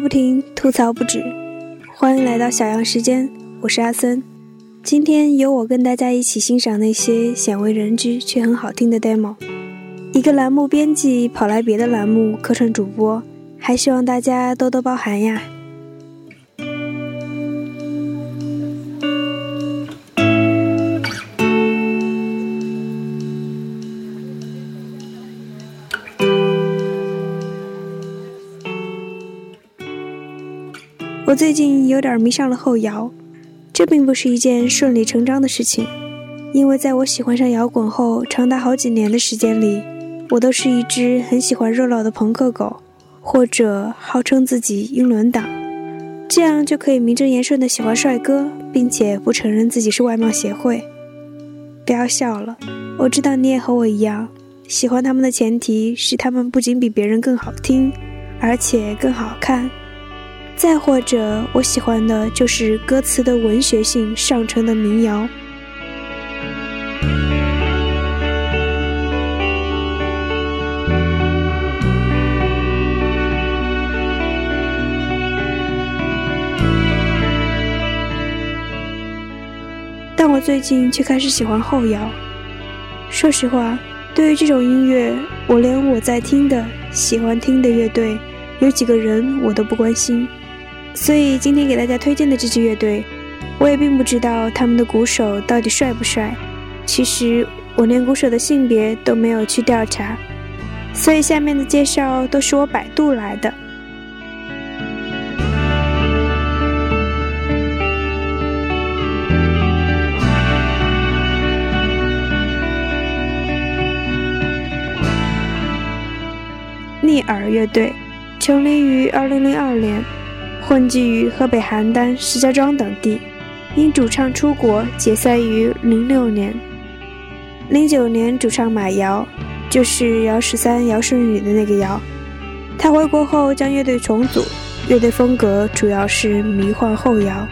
不停，吐槽不止。欢迎来到小样时间，我是阿森。今天由我跟大家一起欣赏那些鲜为人知却很好听的 demo。一个栏目编辑跑来别的栏目客串主播，还希望大家多多包涵呀。我最近有点迷上了后摇，这并不是一件顺理成章的事情，因为在我喜欢上摇滚后，长达好几年的时间里，我都是一只很喜欢热闹的朋克狗，或者号称自己英伦党，这样就可以名正言顺的喜欢帅哥，并且不承认自己是外貌协会。不要笑了，我知道你也和我一样，喜欢他们的前提是他们不仅比别人更好听，而且更好看。再或者，我喜欢的就是歌词的文学性上乘的民谣。但我最近却开始喜欢后摇。说实话，对于这种音乐，我连我在听的、喜欢听的乐队有几个人我都不关心。所以今天给大家推荐的这支乐队，我也并不知道他们的鼓手到底帅不帅。其实我连鼓手的性别都没有去调查，所以下面的介绍都是我百度来的。逆耳乐队成立于二零零二年。混迹于河北邯郸、石家庄等地，因主唱出国解散于零六年。零九年，主唱马瑶，就是姚十三、姚顺宇的那个姚，他回国后将乐队重组，乐队风格主要是迷幻后摇。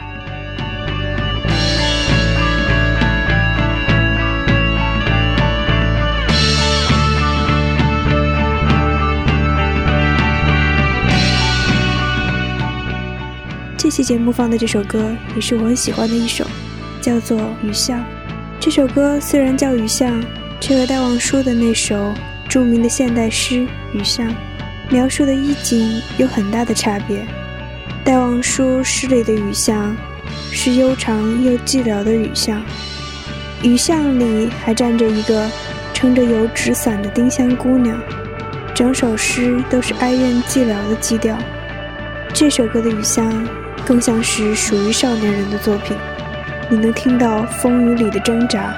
期节目放的这首歌也是我很喜欢的一首，叫做《雨巷》。这首歌虽然叫《雨巷》，却和戴望舒的那首著名的现代诗《雨巷》描述的意境有很大的差别。戴望舒诗里的雨巷是悠长又寂寥的雨巷，雨巷里还站着一个撑着油纸伞的丁香姑娘，整首诗都是哀怨寂寥的基调。这首歌的雨巷。更像是属于少年人的作品，你能听到风雨里的挣扎。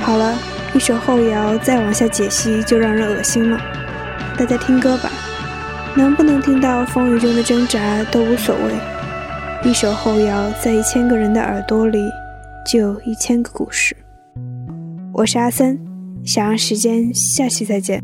好了，一首后摇再往下解析就让人恶心了，大家听歌吧，能不能听到风雨中的挣扎都无所谓。一首后摇，在一千个人的耳朵里，就有一千个故事。我是阿森，想让时间，下期再见。